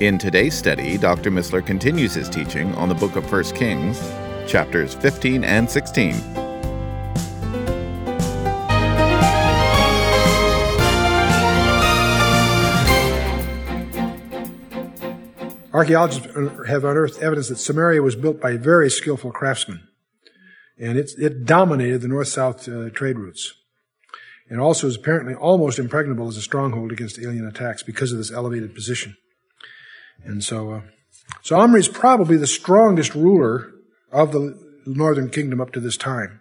In today's study, Dr. Missler continues his teaching on the book of 1 Kings, chapters 15 and 16. Archaeologists have unearthed evidence that Samaria was built by very skillful craftsmen, and it, it dominated the north-south uh, trade routes, and also is apparently almost impregnable as a stronghold against alien attacks because of this elevated position. And so, uh, so Omri is probably the strongest ruler of the northern kingdom up to this time.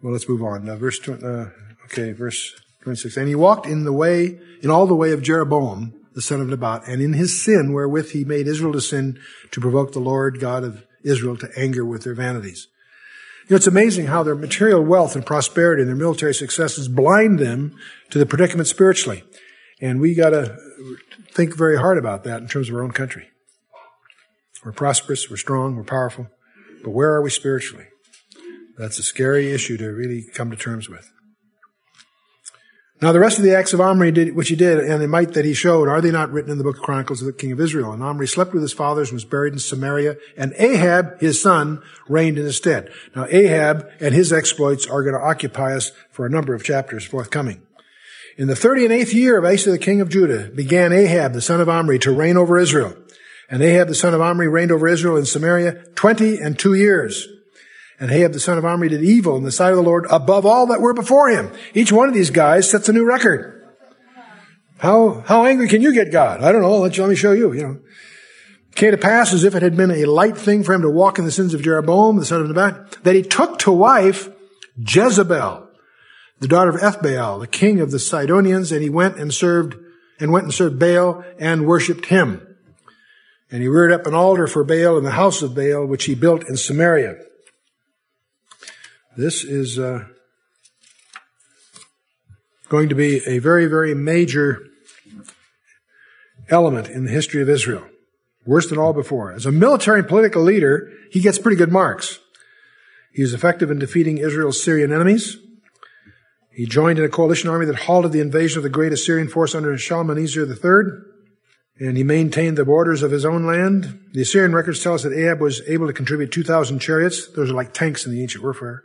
Well, let's move on. Uh, verse, uh, okay, verse 26. And he walked in the way, in all the way of Jeroboam, the son of Nebat, and in his sin wherewith he made Israel to sin to provoke the Lord God of Israel to anger with their vanities. You know, it's amazing how their material wealth and prosperity and their military successes blind them to the predicament spiritually. And we gotta think very hard about that in terms of our own country. We're prosperous, we're strong, we're powerful, but where are we spiritually? That's a scary issue to really come to terms with. Now, the rest of the acts of Omri, did, which he did, and the might that he showed, are they not written in the book of Chronicles of the king of Israel? And Omri slept with his fathers and was buried in Samaria, and Ahab, his son, reigned in his stead. Now, Ahab and his exploits are going to occupy us for a number of chapters forthcoming. In the thirty and eighth year of Asa the king of Judah, began Ahab the son of Omri to reign over Israel. And Ahab the son of Omri reigned over Israel in Samaria twenty and two years. And Ahab the son of Omri did evil in the sight of the Lord above all that were before him. Each one of these guys sets a new record. How, how angry can you get God? I don't know. Let, you, let me show you, you know. Came to pass as if it had been a light thing for him to walk in the sins of Jeroboam, the son of Nebat, that he took to wife Jezebel, the daughter of Ethbaal, the king of the Sidonians, and he went and served, and went and served Baal and worshipped him. And he reared up an altar for Baal in the house of Baal, which he built in Samaria. This is uh, going to be a very, very major element in the history of Israel. Worse than all before. As a military and political leader, he gets pretty good marks. He was effective in defeating Israel's Syrian enemies. He joined in a coalition army that halted the invasion of the great Assyrian force under Shalmaneser III, and he maintained the borders of his own land. The Assyrian records tell us that Ahab was able to contribute 2,000 chariots, those are like tanks in the ancient warfare,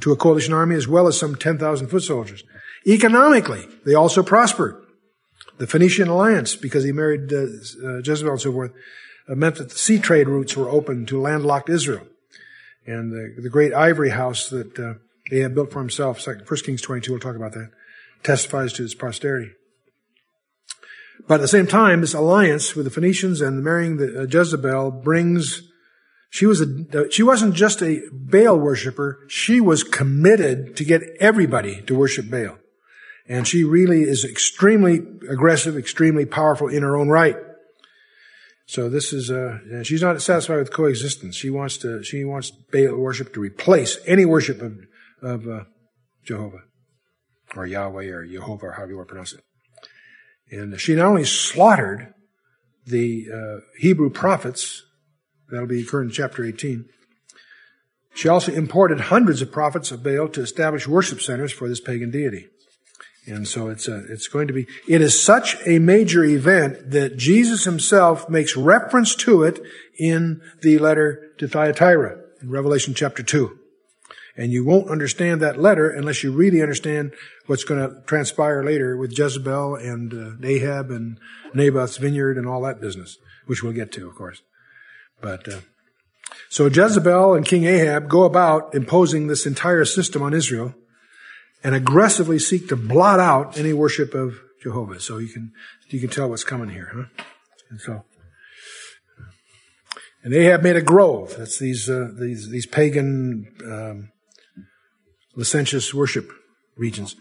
to a coalition army, as well as some 10,000 foot soldiers. Economically, they also prospered. The Phoenician alliance, because he married uh, uh, Jezebel and so forth, uh, meant that the sea trade routes were open to landlocked Israel. And the, the great ivory house that uh, Ahab built for himself, 1 Kings 22, we'll talk about that, testifies to his posterity. But at the same time, this alliance with the Phoenicians and marrying the, uh, Jezebel brings, she was a, she wasn't just a Baal worshiper, she was committed to get everybody to worship Baal. And she really is extremely aggressive, extremely powerful in her own right. So this is, uh, she's not satisfied with coexistence. She wants to, she wants Baal worship to replace any worship of, of, uh, Jehovah. Or Yahweh or Jehovah or however you want to pronounce it. And she not only slaughtered the uh, Hebrew prophets, that'll be occurring in chapter 18, she also imported hundreds of prophets of Baal to establish worship centers for this pagan deity. And so it's a, it's going to be, it is such a major event that Jesus himself makes reference to it in the letter to Thyatira in Revelation chapter 2. And you won't understand that letter unless you really understand what's going to transpire later with Jezebel and uh, Ahab and Naboth's vineyard and all that business, which we'll get to, of course. But uh, so Jezebel and King Ahab go about imposing this entire system on Israel and aggressively seek to blot out any worship of Jehovah. So you can you can tell what's coming here, huh? And so. And Ahab made a grove. That's these uh, these these pagan um, licentious worship regions.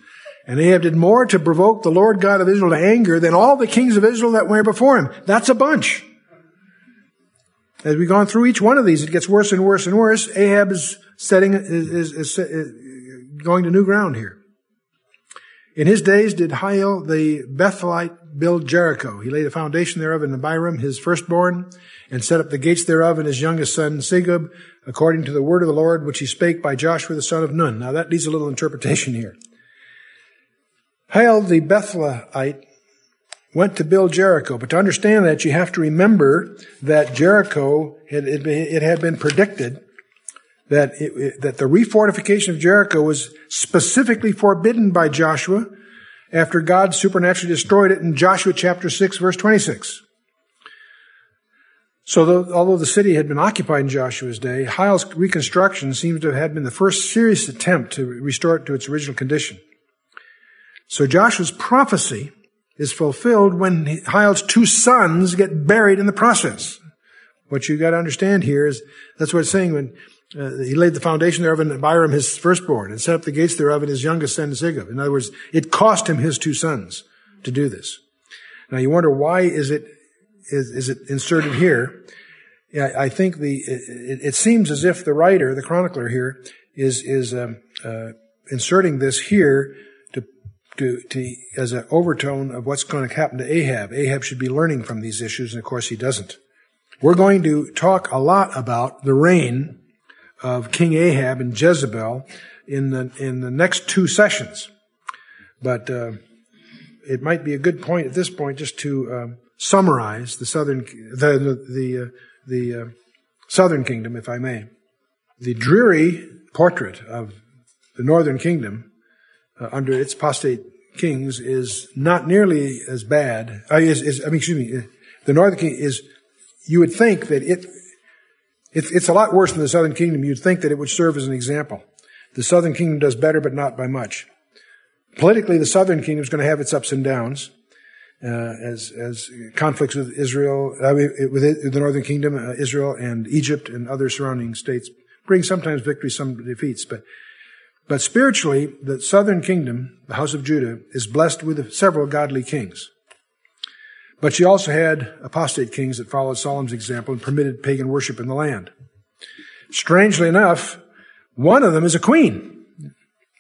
And Ahab did more to provoke the Lord God of Israel to anger than all the kings of Israel that were before him. That's a bunch. As we've gone through each one of these, it gets worse and worse and worse. Ahab is setting, is, is, is, going to new ground here. In his days did Hiel the Bethelite build Jericho. He laid a foundation thereof in Abiram, his firstborn, and set up the gates thereof in his youngest son Segub, according to the word of the Lord, which he spake by Joshua the son of Nun. Now that needs a little interpretation here. Hiel the Bethelite went to build Jericho. But to understand that, you have to remember that Jericho, it, it, it had been predicted that, it, that the refortification of Jericho was specifically forbidden by Joshua after God supernaturally destroyed it in Joshua chapter 6 verse 26. So although the city had been occupied in Joshua's day, Hiel's reconstruction seems to have been the first serious attempt to restore it to its original condition. So Joshua's prophecy is fulfilled when Hiel's two sons get buried in the process. What you got to understand here is that's what it's saying when uh, he laid the foundation thereof in Abiram his firstborn and set up the gates thereof in his youngest son Segub. In other words, it cost him his two sons to do this. Now you wonder why is it is, is it inserted here? Yeah, I think the it, it, seems as if the writer, the chronicler here, is is um, uh, inserting this here to, to, as an overtone of what's going to happen to Ahab. Ahab should be learning from these issues, and of course he doesn't. We're going to talk a lot about the reign of King Ahab and Jezebel in the in the next two sessions, but uh, it might be a good point at this point just to uh, summarize the southern the the the, uh, the uh, southern kingdom, if I may. The dreary portrait of the northern kingdom uh, under its apostate kings is not nearly as bad. Uh, is, is, I mean, excuse me, the northern king is. You would think that it, it, it's a lot worse than the southern kingdom. You'd think that it would serve as an example. The southern kingdom does better, but not by much. Politically, the southern kingdom is going to have its ups and downs. Uh, as as conflicts with Israel, uh, with the northern kingdom, uh, Israel and Egypt and other surrounding states bring sometimes victories, some defeats. But but spiritually, the southern kingdom, the house of Judah, is blessed with several godly kings. But she also had apostate kings that followed Solomon's example and permitted pagan worship in the land. Strangely enough, one of them is a queen.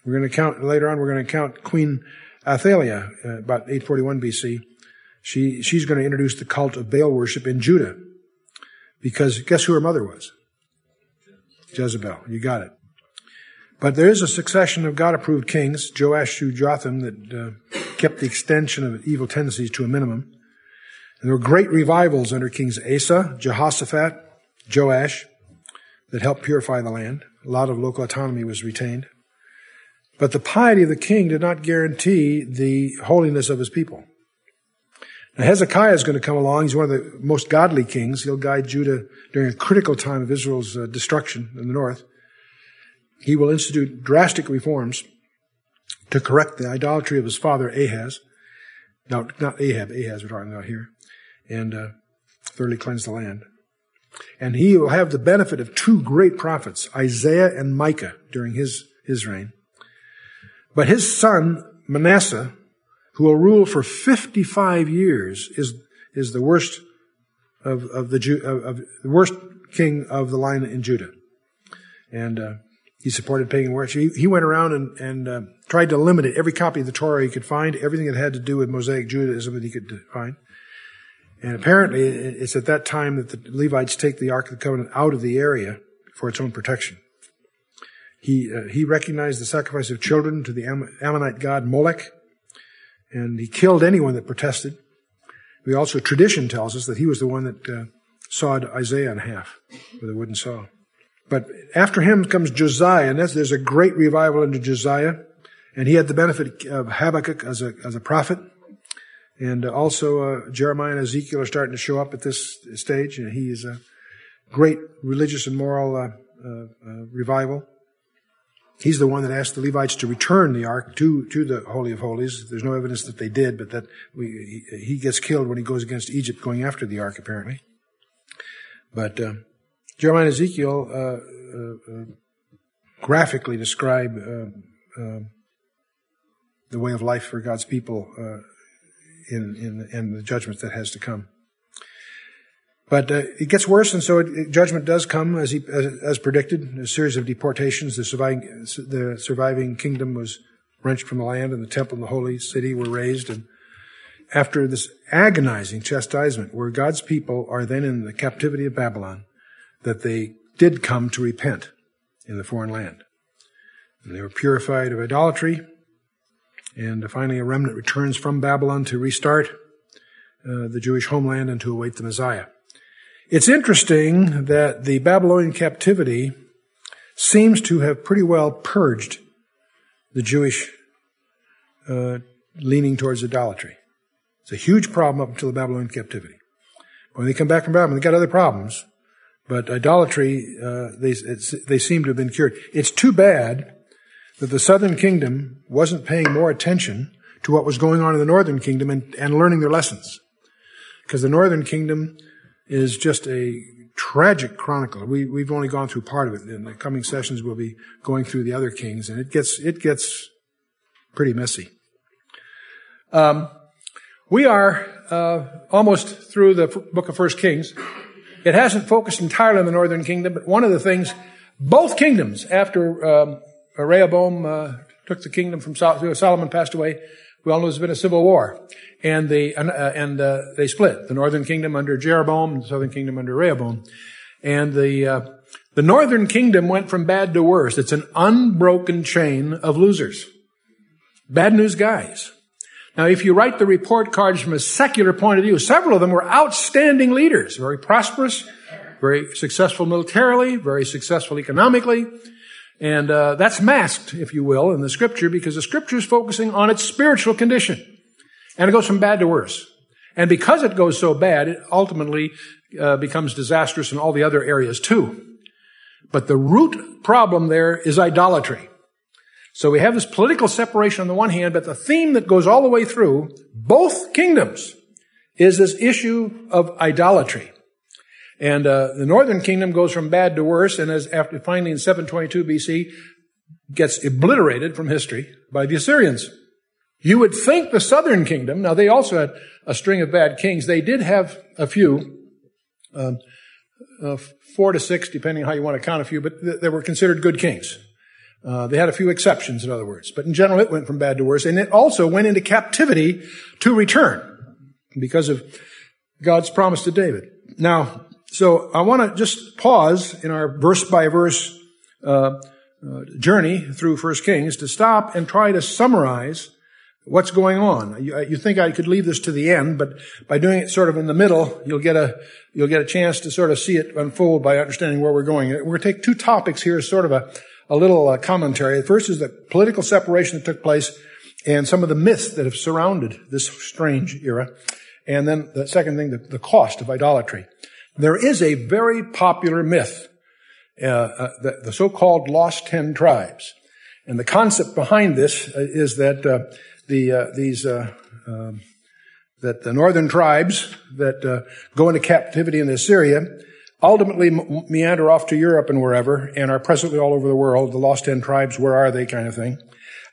We're going to count later on. We're going to count Queen Athaliah, uh, about 841 BC. She she's going to introduce the cult of Baal worship in Judah, because guess who her mother was? Jezebel. You got it. But there is a succession of God-approved kings, Joash Jotham, that uh, kept the extension of evil tendencies to a minimum. And there were great revivals under kings Asa, Jehoshaphat, Joash, that helped purify the land. A lot of local autonomy was retained. But the piety of the king did not guarantee the holiness of his people. Now Hezekiah is going to come along. He's one of the most godly kings. He'll guide Judah during a critical time of Israel's uh, destruction in the north. He will institute drastic reforms to correct the idolatry of his father Ahaz. No, not Ahab, Ahaz we're talking about here. And uh, thoroughly cleanse the land. And he will have the benefit of two great prophets, Isaiah and Micah, during his, his reign. But his son, Manasseh, who will rule for 55 years, is, is the worst of, of the, of, of the worst king of the line in Judah. And uh, he supported pagan worship. He, he went around and, and uh, tried to eliminate every copy of the Torah he could find, everything that had to do with Mosaic Judaism that he could find. And apparently, it's at that time that the Levites take the Ark of the Covenant out of the area for its own protection. He uh, he recognized the sacrifice of children to the Ammonite god Molech, and he killed anyone that protested. We also tradition tells us that he was the one that uh, sawed Isaiah in half with a wooden saw. But after him comes Josiah, and there's a great revival under Josiah. And he had the benefit of Habakkuk as a, as a prophet. And also uh, Jeremiah and Ezekiel are starting to show up at this stage. And he is a great religious and moral uh, uh, uh, revival. He's the one that asked the Levites to return the ark to, to the Holy of Holies. There's no evidence that they did, but that we, he, he, gets killed when he goes against Egypt going after the ark, apparently. But uh, Jeremiah and Ezekiel uh, uh, uh, graphically describe the way of life for God's people in, in, in the judgment that has to come. But uh, it gets worse, and so it, it, judgment does come as, he, as, as, predicted. A series of deportations. The surviving, the surviving kingdom was wrenched from the land, and the temple and the holy city were razed. And after this agonizing chastisement, where God's people are then in the captivity of Babylon, that they did come to repent in the foreign land. And they were purified of idolatry, and finally a remnant returns from Babylon to restart uh, the Jewish homeland and to await the Messiah. It's interesting that the Babylonian captivity seems to have pretty well purged the Jewish uh, leaning towards idolatry. It's a huge problem up until the Babylonian captivity. When they come back from Babylon, they got other problems, but idolatry uh, they they seem to have been cured. It's too bad that the southern kingdom wasn't paying more attention to what was going on in the northern kingdom and, and learning their lessons, because the northern kingdom is just a tragic chronicle. We, we've only gone through part of it. In the coming sessions, we'll be going through the other kings, and it gets it gets pretty messy. Um, we are uh, almost through the book of First Kings. It hasn't focused entirely on the northern kingdom, but one of the things, both kingdoms, after um, Rehoboam uh, took the kingdom from Sol- Solomon, passed away, we all know there's been a civil war and they uh, and uh, they split. The northern kingdom under Jeroboam, the southern kingdom under Rehoboam, and the uh, the northern kingdom went from bad to worse. It's an unbroken chain of losers, bad news guys. Now, if you write the report cards from a secular point of view, several of them were outstanding leaders, very prosperous, very successful militarily, very successful economically. And uh, that's masked, if you will, in the scripture because the scripture is focusing on its spiritual condition. And it goes from bad to worse. And because it goes so bad, it ultimately uh, becomes disastrous in all the other areas too. But the root problem there is idolatry. So we have this political separation on the one hand, but the theme that goes all the way through both kingdoms is this issue of idolatry. And uh, the northern kingdom goes from bad to worse, and as after finally in 722 BC gets obliterated from history by the Assyrians. You would think the southern kingdom, now they also had a string of bad kings. They did have a few, um, uh, four to six, depending on how you want to count a few, but th- they were considered good kings. Uh, they had a few exceptions, in other words. But in general, it went from bad to worse. And it also went into captivity to return because of God's promise to David. Now, so I want to just pause in our verse by verse uh, uh, journey through First Kings to stop and try to summarize what's going on. You, you, think I could leave this to the end, but by doing it sort of in the middle, you'll get a you'll get a chance to sort of see it unfold by understanding where we're going. We're going to take two topics here as sort of a a little uh, commentary. The first is the political separation that took place and some of the myths that have surrounded this strange era, and then the second thing, the, the cost of idolatry. There is a very popular myth, uh, uh, the, the, so-called lost ten tribes, and the concept behind this uh, is that uh, the uh, these um, that the northern tribes that go into captivity in Assyria ultimately meander off to Europe and wherever, and are presently all over the world. The lost ten tribes, where are they, kind of thing.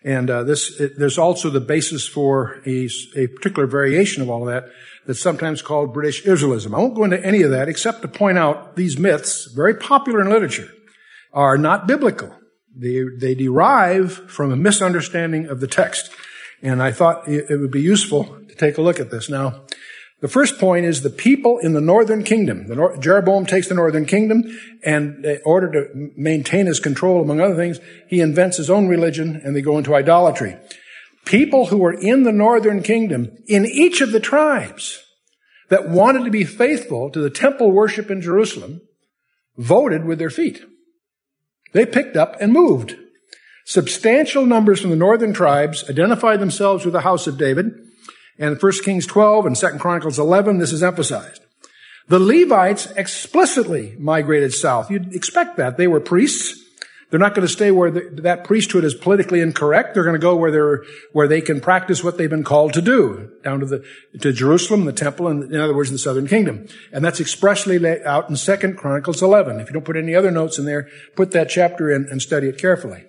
And uh, this, it, there's also the basis for a, a, particular variation of all of that that's sometimes called British Israelism. I won't go into any of that except to point out these myths, very popular in literature, are not biblical. They, they derive from a misunderstanding of the text. And I thought it would be useful to take a look at this. Now, the first point is the people in the northern kingdom. The Nor- Jeroboam takes the northern kingdom, and in order to maintain his control, among other things, he invents his own religion, and they go into idolatry. People who were in the northern kingdom, in each of the tribes, that wanted to be faithful to the temple worship in Jerusalem, voted with their feet. They picked up and moved. Substantial numbers from the northern tribes identified themselves with the house of David. And 1 Kings 12 and 2 Chronicles 11, this is emphasized. The Levites explicitly migrated south. You'd expect that. They were priests. They're not going to stay where the, that priesthood is politically incorrect. They're going to go where they're, where they can practice what they've been called to do, down to the, to Jerusalem, the temple, and in other words, the southern kingdom. And that's expressly laid out in 2 Chronicles 11. If you don't put any other notes in there, put that chapter in and study it carefully.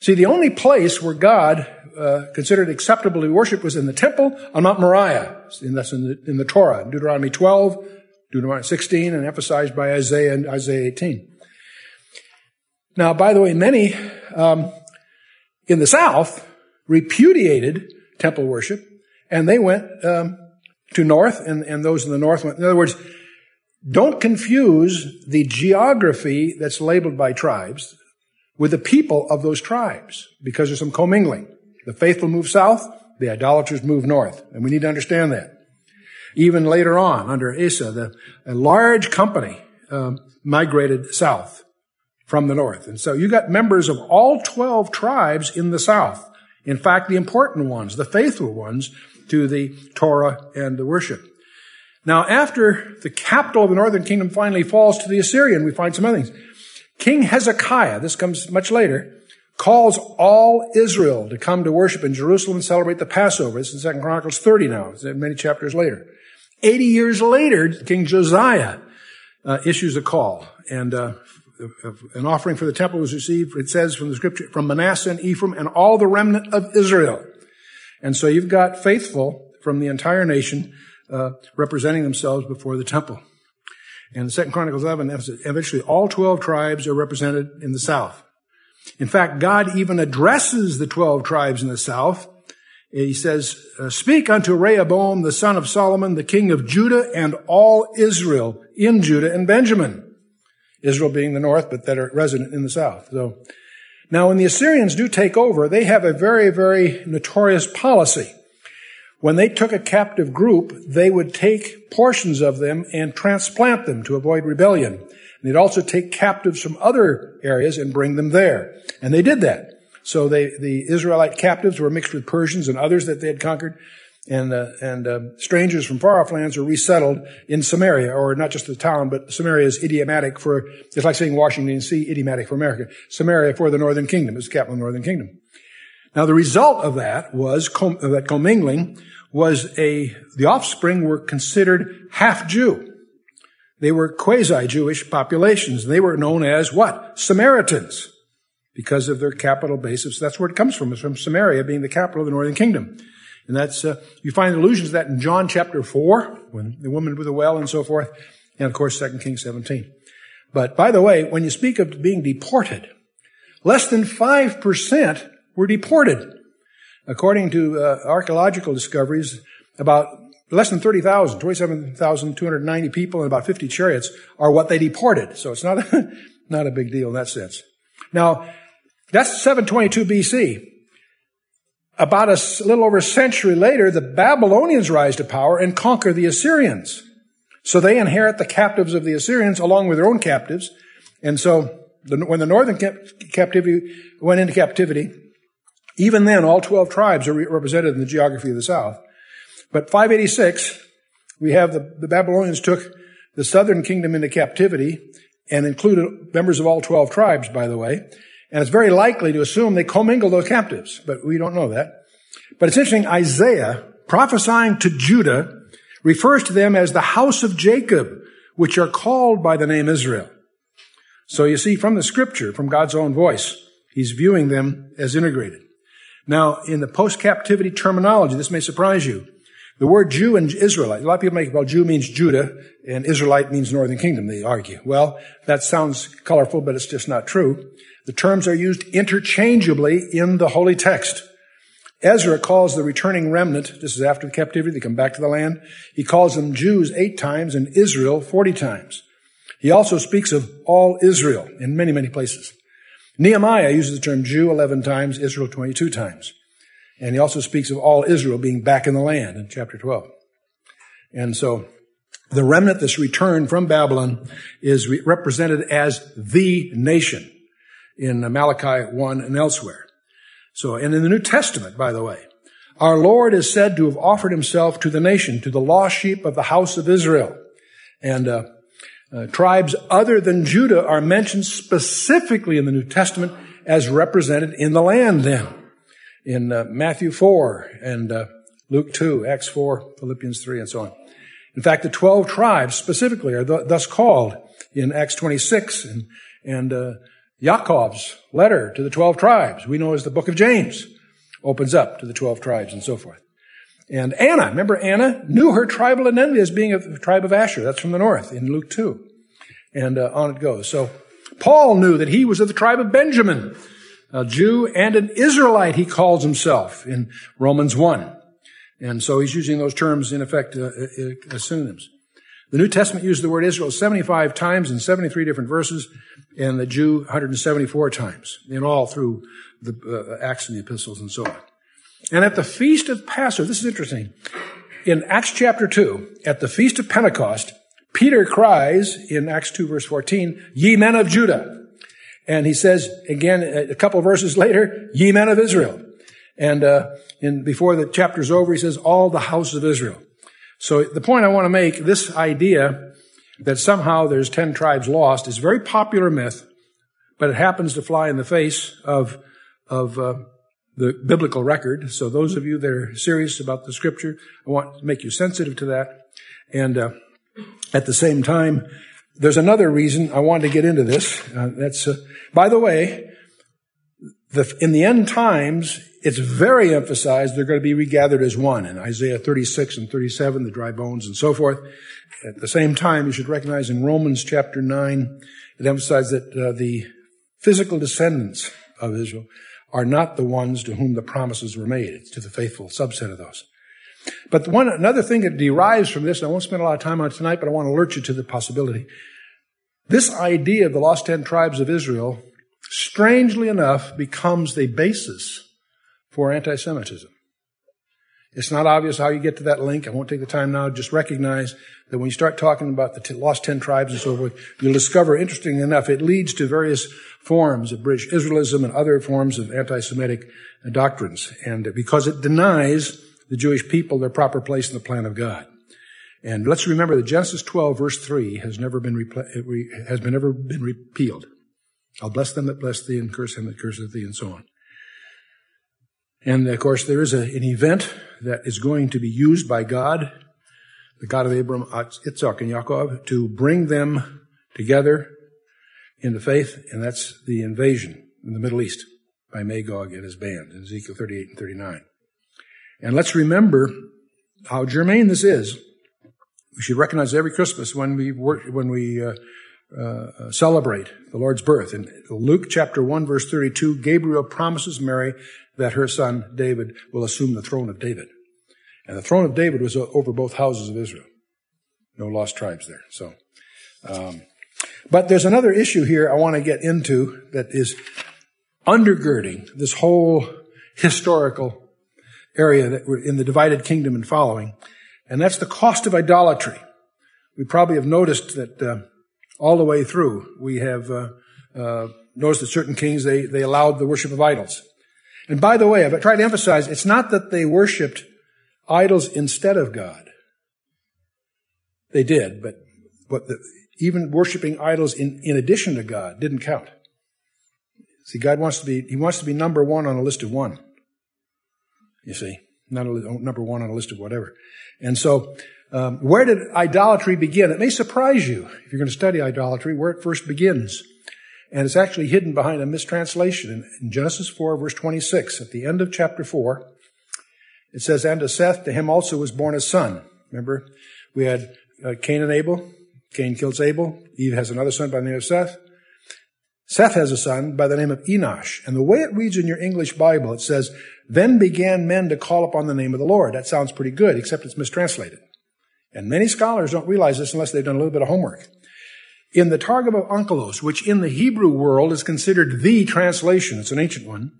See, the only place where God uh, considered acceptable to worship was in the temple on Mount Moriah. That's in the, in the Torah, Deuteronomy 12, Deuteronomy 16 and emphasized by Isaiah and Isaiah 18. Now, by the way, many um, in the South repudiated temple worship, and they went um, to north, and, and those in the north went. In other words, don't confuse the geography that's labeled by tribes with the people of those tribes, because there's some commingling. The faithful move south, the idolaters move north, and we need to understand that. Even later on, under Asa, the, a large company um, migrated south from the north. And so you got members of all 12 tribes in the south. In fact, the important ones, the faithful ones to the Torah and the worship. Now, after the capital of the northern kingdom finally falls to the Assyrian, we find some other things. King Hezekiah, this comes much later, calls all Israel to come to worship in Jerusalem and celebrate the Passover. This is in 2 Chronicles 30 now, many chapters later. 80 years later, King Josiah uh, issues a call, and uh, an offering for the temple was received, it says from the scripture, from Manasseh and Ephraim and all the remnant of Israel. And so you've got faithful from the entire nation uh, representing themselves before the temple. And Second Chronicles 11, eventually all 12 tribes are represented in the south. In fact, God even addresses the 12 tribes in the south he says, uh, Speak unto Rehoboam, the son of Solomon, the king of Judah, and all Israel in Judah and Benjamin. Israel being the north, but that are resident in the south. So, now when the Assyrians do take over, they have a very, very notorious policy. When they took a captive group, they would take portions of them and transplant them to avoid rebellion. They'd also take captives from other areas and bring them there. And they did that. So they, the Israelite captives were mixed with Persians and others that they had conquered. And, uh, and uh, strangers from far off lands were resettled in Samaria, or not just the town, but Samaria is idiomatic for, it's like saying Washington D.C., idiomatic for America. Samaria for the northern kingdom, is the capital of the northern kingdom. Now the result of that was, com- that commingling was a, the offspring were considered half Jew. They were quasi-Jewish populations. They were known as what? Samaritans because of their capital basis. That's where it comes from. It's from Samaria being the capital of the northern kingdom. And that's, uh, you find allusions to that in John chapter 4, when the woman with the well and so forth, and of course 2 Kings 17. But by the way, when you speak of being deported, less than 5% were deported. According to uh, archaeological discoveries, about less than 30,000, 27,290 people and about 50 chariots are what they deported. So it's not a, not a big deal in that sense. Now, that's 722 BC. About a little over a century later, the Babylonians rise to power and conquer the Assyrians. So they inherit the captives of the Assyrians along with their own captives. And so the, when the northern captivity went into captivity, even then all 12 tribes are re- represented in the geography of the south. But 586, we have the, the Babylonians took the southern kingdom into captivity and included members of all 12 tribes, by the way. And it's very likely to assume they commingle those captives, but we don't know that. But it's interesting, Isaiah, prophesying to Judah, refers to them as the house of Jacob, which are called by the name Israel. So you see, from the scripture, from God's own voice, he's viewing them as integrated. Now, in the post-captivity terminology, this may surprise you. The word Jew and Israelite, a lot of people make, well, Jew means Judah and Israelite means Northern Kingdom, they argue. Well, that sounds colorful, but it's just not true. The terms are used interchangeably in the holy text. Ezra calls the returning remnant, this is after the captivity, they come back to the land. He calls them Jews eight times and Israel 40 times. He also speaks of all Israel in many, many places. Nehemiah uses the term Jew 11 times, Israel 22 times. And he also speaks of all Israel being back in the land in chapter 12. And so the remnant that's returned from Babylon is re- represented as the nation in Malachi 1 and elsewhere. So, and in the New Testament, by the way, our Lord is said to have offered himself to the nation, to the lost sheep of the house of Israel. And uh, uh, tribes other than Judah are mentioned specifically in the New Testament as represented in the land then. In uh, Matthew 4 and uh, Luke 2, Acts 4, Philippians 3, and so on. In fact, the 12 tribes specifically are th- thus called in Acts 26 and, and uh, Yaakov's letter to the 12 tribes, we know as the book of James, opens up to the 12 tribes and so forth. And Anna, remember Anna knew her tribal identity as being a tribe of Asher. That's from the north in Luke 2. And uh, on it goes. So Paul knew that he was of the tribe of Benjamin, a Jew and an Israelite, he calls himself in Romans 1. And so he's using those terms in effect uh, uh, as synonyms. The New Testament uses the word Israel 75 times in 73 different verses, and the Jew 174 times in all through the uh, Acts and the epistles and so on. And at the feast of Passover, this is interesting. In Acts chapter 2, at the feast of Pentecost, Peter cries in Acts 2 verse 14, ye men of Judah. And he says again, a couple verses later, ye men of Israel. And, uh, in, before the chapter's over, he says, all the house of Israel. So the point I want to make, this idea that somehow there's 10 tribes lost is a very popular myth, but it happens to fly in the face of, of, uh, the biblical record. So those of you that are serious about the scripture, I want to make you sensitive to that. And, uh, at the same time, there's another reason I wanted to get into this. Uh, that's, uh, by the way, the, in the end times, it's very emphasized they're going to be regathered as one in Isaiah 36 and 37, the dry bones and so forth. At the same time, you should recognize in Romans chapter 9, it emphasizes that uh, the physical descendants of Israel are not the ones to whom the promises were made. It's to the faithful subset of those. But one, another thing that derives from this, and I won't spend a lot of time on it tonight, but I want to alert you to the possibility. This idea of the lost ten tribes of Israel, strangely enough, becomes the basis for anti-Semitism. It's not obvious how you get to that link. I won't take the time now. Just recognize that when you start talking about the t- lost ten tribes and so forth, you'll discover, interestingly enough, it leads to various forms of British Israelism and other forms of anti-Semitic doctrines. And because it denies the Jewish people their proper place in the plan of God. And let's remember that Genesis 12 verse 3 has never been, repl- uh, has been never been repealed. I'll bless them that bless thee and curse him that curseth thee and so on. And of course, there is a, an event that is going to be used by God, the God of Abraham, Isaac, and Yaakov, to bring them together in the faith, and that's the invasion in the Middle East by Magog and his band in Ezekiel 38 and 39. And let's remember how germane this is. We should recognize every Christmas when we work, when we uh, uh, celebrate the Lord's birth. In Luke chapter 1 verse 32, Gabriel promises Mary that her son David will assume the throne of David. And the throne of David was over both houses of Israel. No lost tribes there. So, um, but there's another issue here I want to get into that is undergirding this whole historical area that we're in the divided kingdom and following, and that's the cost of idolatry. We probably have noticed that uh, all the way through we have uh, uh, noticed that certain kings they they allowed the worship of idols. And by the way, I've tried to emphasize it's not that they worshipped idols instead of God. They did, but but the, even worshiping idols in, in addition to God didn't count. See, God wants to be He wants to be number one on a list of one you see, not a, number one on a list of whatever. And so, um, where did idolatry begin? It may surprise you if you're going to study idolatry where it first begins. And it's actually hidden behind a mistranslation in, in Genesis 4 verse 26 at the end of chapter 4. It says, and to Seth, to him also was born a son. Remember, we had uh, Cain and Abel. Cain kills Abel. Eve has another son by the name of Seth. Seth has a son by the name of Enosh. And the way it reads in your English Bible, it says, then began men to call upon the name of the Lord. That sounds pretty good, except it's mistranslated. And many scholars don't realize this unless they've done a little bit of homework. In the Targum of Onkelos, which in the Hebrew world is considered the translation, it's an ancient one,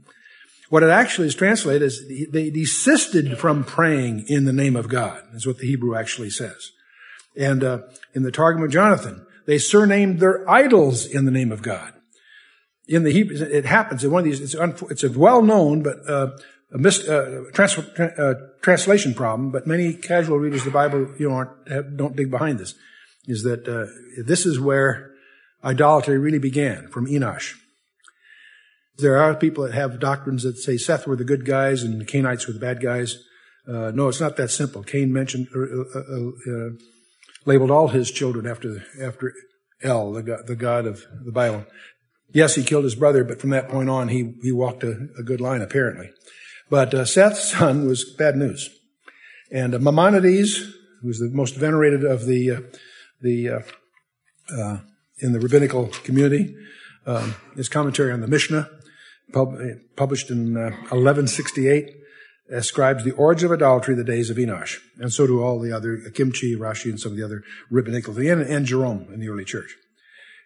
what it actually is translated is they desisted from praying in the name of God, is what the Hebrew actually says. And uh, in the Targum of Jonathan, they surnamed their idols in the name of God. In the Hebrew, it happens in one of these. It's, un, it's a well known but uh, a mis, uh, trans, uh, translation problem, but many casual readers of the Bible, you know, have, don't dig behind this. Is that uh, this is where idolatry really began from Enosh. There are people that have doctrines that say Seth were the good guys and the Cainites were the bad guys. Uh, no, it's not that simple. Cain mentioned, uh, labeled all his children after after El, the god, the god of the Bible. Yes, he killed his brother, but from that point on, he he walked a, a good line apparently. But uh, Seth's son was bad news. And uh, Maimonides, who was the most venerated of the uh, the uh, uh, in the rabbinical community, um, his commentary on the Mishnah, pub- published in 1168, ascribes the origin of idolatry the days of Enosh, and so do all the other Kimchi, Rashi, and some of the other rabbinical and, and Jerome in the early church.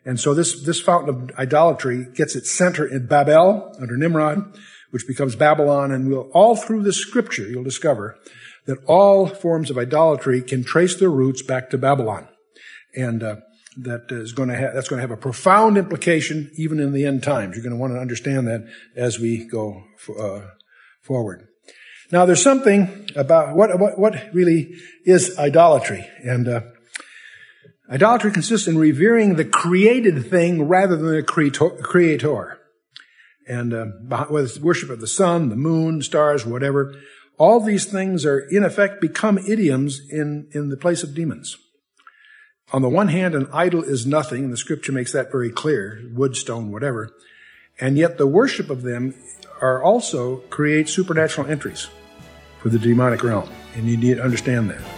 And so this, this fountain of idolatry gets its center in Babel under Nimrod, which becomes Babylon. And we'll, all through the scripture, you'll discover that all forms of idolatry can trace their roots back to Babylon. And, uh, that is going to that's going to have a profound implication even in the end times. You're going to want to understand that as we go uh, forward. Now, there's something about what, what, what really is idolatry. And, uh, Idolatry consists in revering the created thing rather than the creator. And uh, it's worship of the sun, the moon, stars, whatever, all these things are in effect become idioms in, in the place of demons. On the one hand, an idol is nothing, and the scripture makes that very clear, wood, stone, whatever. And yet the worship of them are also create supernatural entries for the demonic realm. And you need to understand that.